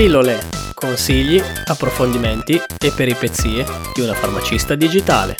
Pillole, consigli, approfondimenti e peripezie di una farmacista digitale.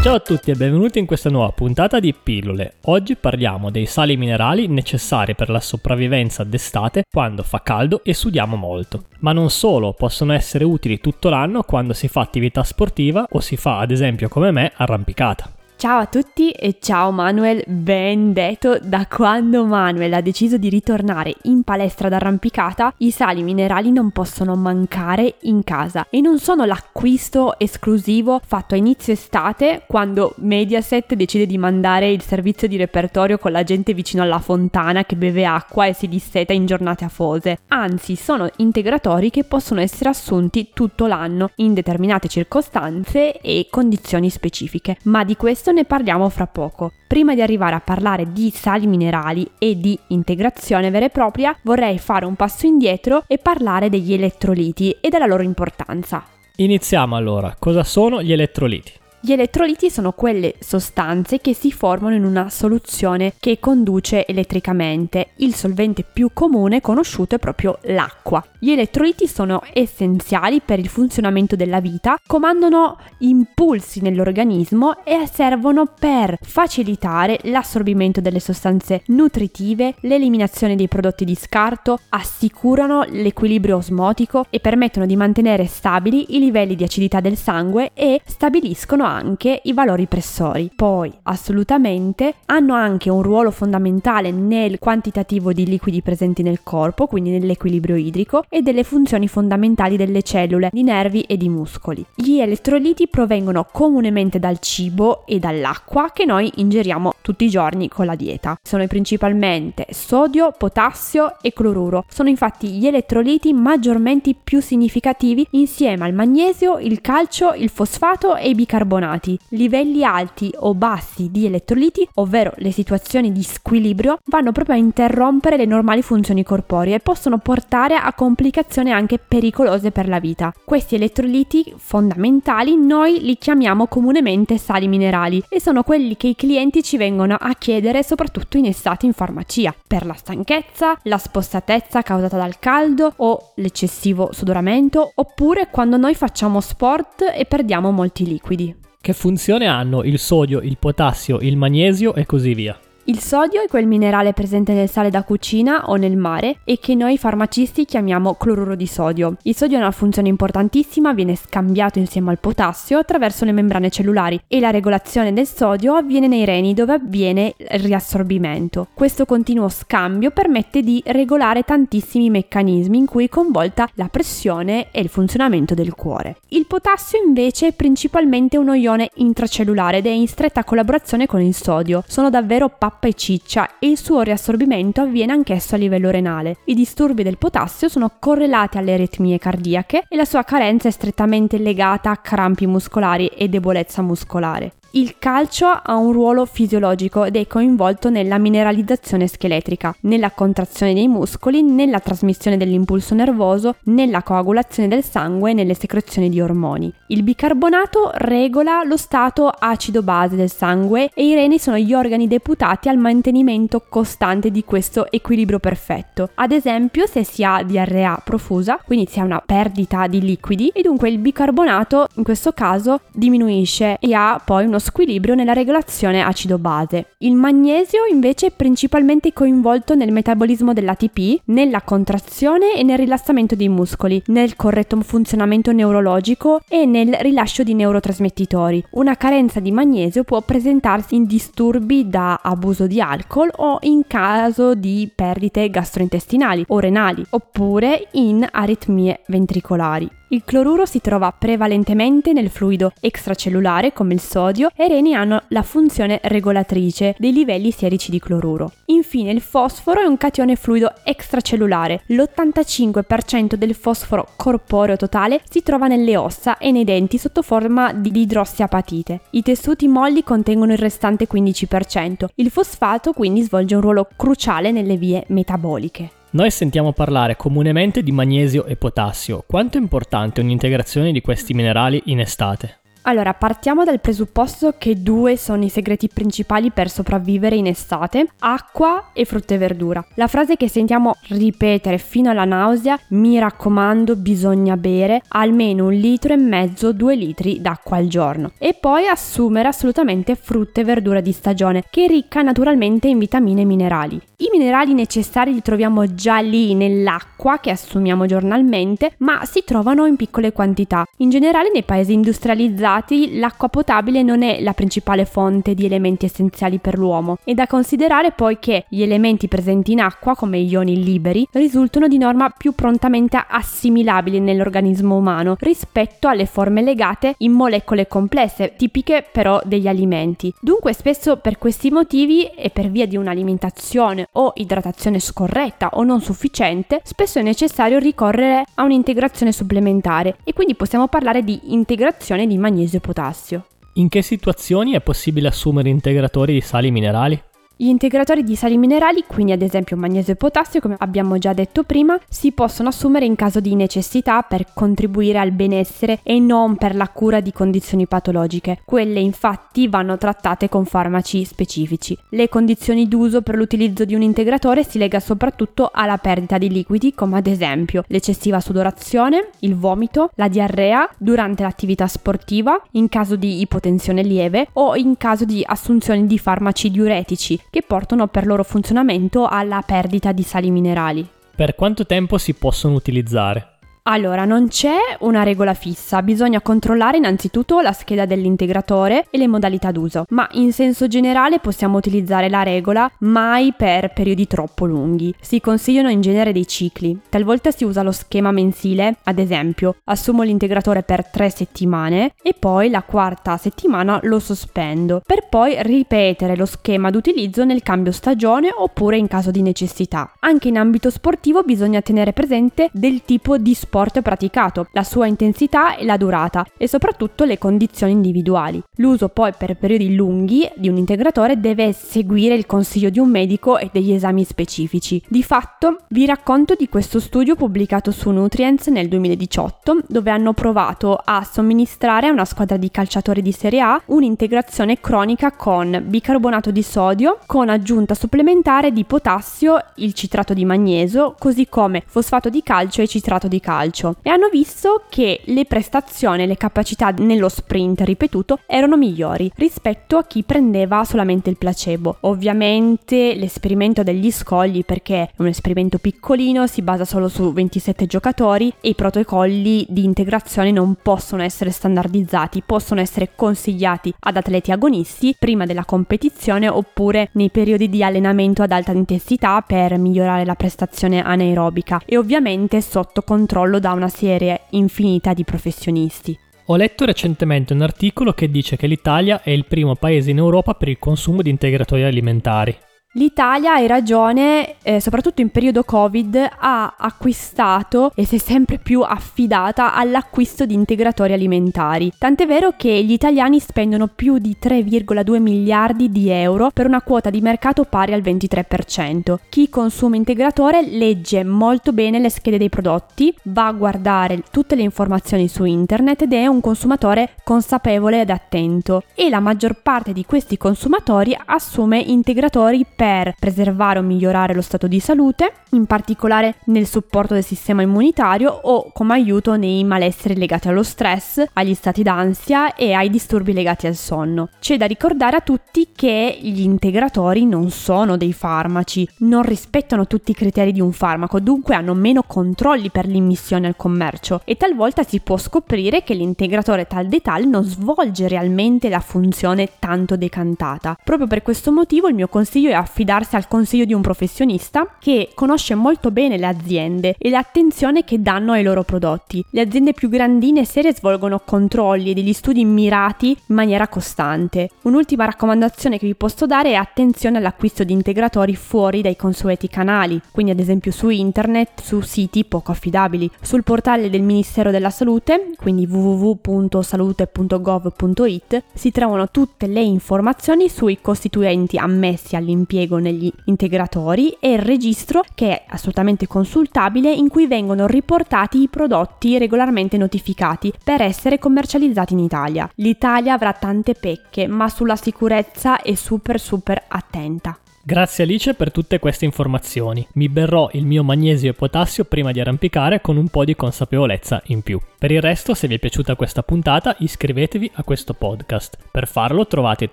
Ciao a tutti e benvenuti in questa nuova puntata di Pillole. Oggi parliamo dei sali minerali necessari per la sopravvivenza d'estate quando fa caldo e sudiamo molto. Ma non solo, possono essere utili tutto l'anno quando si fa attività sportiva o si fa ad esempio come me arrampicata. Ciao a tutti e ciao Manuel, ben detto, da quando Manuel ha deciso di ritornare in palestra d'arrampicata, i sali minerali non possono mancare in casa e non sono l'acquisto esclusivo fatto a inizio estate quando Mediaset decide di mandare il servizio di repertorio con la gente vicino alla fontana che beve acqua e si disseta in giornate afose, anzi sono integratori che possono essere assunti tutto l'anno in determinate circostanze e condizioni specifiche, ma di questo questo ne parliamo fra poco. Prima di arrivare a parlare di sali minerali e di integrazione vera e propria, vorrei fare un passo indietro e parlare degli elettroliti e della loro importanza. Iniziamo allora. Cosa sono gli elettroliti? Gli elettroliti sono quelle sostanze che si formano in una soluzione che conduce elettricamente. Il solvente più comune conosciuto è proprio l'acqua. Gli elettroliti sono essenziali per il funzionamento della vita, comandano impulsi nell'organismo e servono per facilitare l'assorbimento delle sostanze nutritive, l'eliminazione dei prodotti di scarto, assicurano l'equilibrio osmotico e permettono di mantenere stabili i livelli di acidità del sangue e stabiliscono anche i valori pressori. Poi, assolutamente, hanno anche un ruolo fondamentale nel quantitativo di liquidi presenti nel corpo, quindi nell'equilibrio idrico, e delle funzioni fondamentali delle cellule, di nervi e di muscoli. Gli elettroliti provengono comunemente dal cibo e dall'acqua che noi ingeriamo tutti i giorni con la dieta. Sono principalmente sodio, potassio e cloruro. Sono infatti gli elettroliti maggiormente più significativi insieme al magnesio, il calcio, il fosfato e i bicarbonati carbonati. Livelli alti o bassi di elettroliti, ovvero le situazioni di squilibrio, vanno proprio a interrompere le normali funzioni corporee e possono portare a complicazioni anche pericolose per la vita. Questi elettroliti fondamentali noi li chiamiamo comunemente sali minerali e sono quelli che i clienti ci vengono a chiedere soprattutto in estate in farmacia per la stanchezza, la spostatezza causata dal caldo o l'eccessivo sudoramento oppure quando noi facciamo sport e perdiamo molti liquidi. Che funzione hanno il sodio, il potassio, il magnesio e così via? Il sodio è quel minerale presente nel sale da cucina o nel mare e che noi farmacisti chiamiamo cloruro di sodio. Il sodio ha una funzione importantissima, viene scambiato insieme al potassio attraverso le membrane cellulari e la regolazione del sodio avviene nei reni dove avviene il riassorbimento. Questo continuo scambio permette di regolare tantissimi meccanismi in cui è coinvolta la pressione e il funzionamento del cuore. Il potassio invece è principalmente uno ione intracellulare ed è in stretta collaborazione con il sodio. Sono davvero pappa pappa e ciccia e il suo riassorbimento avviene anch'esso a livello renale. I disturbi del potassio sono correlati alle aritmie cardiache e la sua carenza è strettamente legata a crampi muscolari e debolezza muscolare. Il calcio ha un ruolo fisiologico ed è coinvolto nella mineralizzazione scheletrica, nella contrazione dei muscoli, nella trasmissione dell'impulso nervoso, nella coagulazione del sangue e nelle secrezioni di ormoni. Il bicarbonato regola lo stato acido-base del sangue e i reni sono gli organi deputati al mantenimento costante di questo equilibrio perfetto. Ad esempio, se si ha diarrea profusa, quindi si ha una perdita di liquidi e dunque il bicarbonato in questo caso diminuisce e ha poi uno squilibrio nella regolazione acido-base. Il magnesio invece è principalmente coinvolto nel metabolismo dell'ATP, nella contrazione e nel rilassamento dei muscoli, nel corretto funzionamento neurologico e nel rilascio di neurotrasmettitori. Una carenza di magnesio può presentarsi in disturbi da abuso di alcol o in caso di perdite gastrointestinali o renali, oppure in aritmie ventricolari. Il cloruro si trova prevalentemente nel fluido extracellulare come il sodio e i reni hanno la funzione regolatrice dei livelli sierici di cloruro. Infine il fosforo è un catione fluido extracellulare. L'85% del fosforo corporeo totale si trova nelle ossa e nei denti sotto forma di idrossiapatite. I tessuti molli contengono il restante 15%. Il fosfato quindi svolge un ruolo cruciale nelle vie metaboliche. Noi sentiamo parlare comunemente di magnesio e potassio. Quanto è importante un'integrazione di questi minerali in estate? Allora, partiamo dal presupposto che due sono i segreti principali per sopravvivere in estate, acqua e frutta e verdura. La frase che sentiamo ripetere fino alla nausea, mi raccomando, bisogna bere almeno un litro e mezzo, due litri d'acqua al giorno. E poi assumere assolutamente frutta e verdura di stagione, che è ricca naturalmente in vitamine e minerali. I minerali necessari li troviamo già lì nell'acqua che assumiamo giornalmente, ma si trovano in piccole quantità. In generale nei paesi industrializzati dati, l'acqua potabile non è la principale fonte di elementi essenziali per l'uomo. È da considerare poi che gli elementi presenti in acqua, come gli ioni liberi, risultano di norma più prontamente assimilabili nell'organismo umano rispetto alle forme legate in molecole complesse, tipiche però degli alimenti. Dunque spesso per questi motivi e per via di un'alimentazione o idratazione scorretta o non sufficiente, spesso è necessario ricorrere a un'integrazione supplementare e quindi possiamo parlare di integrazione di magnesio magnesio e potassio. In che situazioni è possibile assumere integratori di sali minerali? Gli integratori di sali minerali, quindi ad esempio magnesio e potassio, come abbiamo già detto prima, si possono assumere in caso di necessità per contribuire al benessere e non per la cura di condizioni patologiche. Quelle infatti vanno trattate con farmaci specifici. Le condizioni d'uso per l'utilizzo di un integratore si lega soprattutto alla perdita di liquidi, come ad esempio l'eccessiva sudorazione, il vomito, la diarrea durante l'attività sportiva, in caso di ipotensione lieve o in caso di assunzione di farmaci diuretici che portano per loro funzionamento alla perdita di sali minerali. Per quanto tempo si possono utilizzare? Allora, non c'è una regola fissa, bisogna controllare innanzitutto la scheda dell'integratore e le modalità d'uso, ma in senso generale possiamo utilizzare la regola mai per periodi troppo lunghi. Si consigliano in genere dei cicli, talvolta si usa lo schema mensile, ad esempio, assumo l'integratore per tre settimane e poi la quarta settimana lo sospendo, per poi ripetere lo schema d'utilizzo nel cambio stagione oppure in caso di necessità. Anche in ambito sportivo bisogna tenere presente del tipo di sport sport praticato, la sua intensità e la durata e soprattutto le condizioni individuali. L'uso poi per periodi lunghi di un integratore deve seguire il consiglio di un medico e degli esami specifici. Di fatto vi racconto di questo studio pubblicato su Nutrients nel 2018 dove hanno provato a somministrare a una squadra di calciatori di Serie A un'integrazione cronica con bicarbonato di sodio con aggiunta supplementare di potassio, il citrato di magnesio, così come fosfato di calcio e citrato di calcio calcio e hanno visto che le prestazioni e le capacità nello sprint ripetuto erano migliori rispetto a chi prendeva solamente il placebo. Ovviamente l'esperimento degli scogli, perché è un esperimento piccolino, si basa solo su 27 giocatori e i protocolli di integrazione non possono essere standardizzati, possono essere consigliati ad atleti agonisti prima della competizione oppure nei periodi di allenamento ad alta intensità per migliorare la prestazione anaerobica e ovviamente sotto controllo controllo da una serie infinita di professionisti. Ho letto recentemente un articolo che dice che l'Italia è il primo paese in Europa per il consumo di integratori alimentari. L'Italia, hai ragione, eh, soprattutto in periodo Covid, ha acquistato e si è sempre più affidata all'acquisto di integratori alimentari. Tant'è vero che gli italiani spendono più di 3,2 miliardi di euro per una quota di mercato pari al 23%. Chi consuma integratore legge molto bene le schede dei prodotti, va a guardare tutte le informazioni su internet ed è un consumatore consapevole ed attento. E la maggior parte di questi consumatori assume integratori per per preservare o migliorare lo stato di salute, in particolare nel supporto del sistema immunitario o come aiuto nei malesseri legati allo stress, agli stati d'ansia e ai disturbi legati al sonno. C'è da ricordare a tutti che gli integratori non sono dei farmaci, non rispettano tutti i criteri di un farmaco, dunque hanno meno controlli per l'immissione al commercio e talvolta si può scoprire che l'integratore tal dei tal non svolge realmente la funzione tanto decantata. Proprio per questo motivo il mio consiglio è affidarsi al consiglio di un professionista che conosce molto bene le aziende e l'attenzione che danno ai loro prodotti. Le aziende più grandine e serie svolgono controlli e degli studi mirati in maniera costante. Un'ultima raccomandazione che vi posso dare è attenzione all'acquisto di integratori fuori dai consueti canali, quindi ad esempio su internet, su siti poco affidabili. Sul portale del Ministero della Salute, quindi www.salute.gov.it, si trovano tutte le informazioni sui costituenti ammessi all'impiego impiego negli integratori e il registro che è assolutamente consultabile in cui vengono riportati i prodotti regolarmente notificati per essere commercializzati in Italia. L'Italia avrà tante pecche, ma sulla sicurezza è super super attenta. Grazie Alice per tutte queste informazioni. Mi berrò il mio magnesio e potassio prima di arrampicare con un po' di consapevolezza in più. Per il resto, se vi è piaciuta questa puntata, iscrivetevi a questo podcast. Per farlo trovate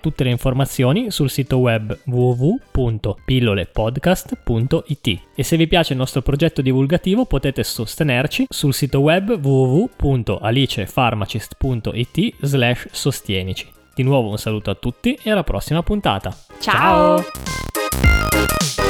tutte le informazioni sul sito web www.pillolepodcast.it. E se vi piace il nostro progetto divulgativo potete sostenerci sul sito web www.alicefarmacist.it slash sostienici. Di nuovo un saluto a tutti e alla prossima puntata. Ciao! Ciao.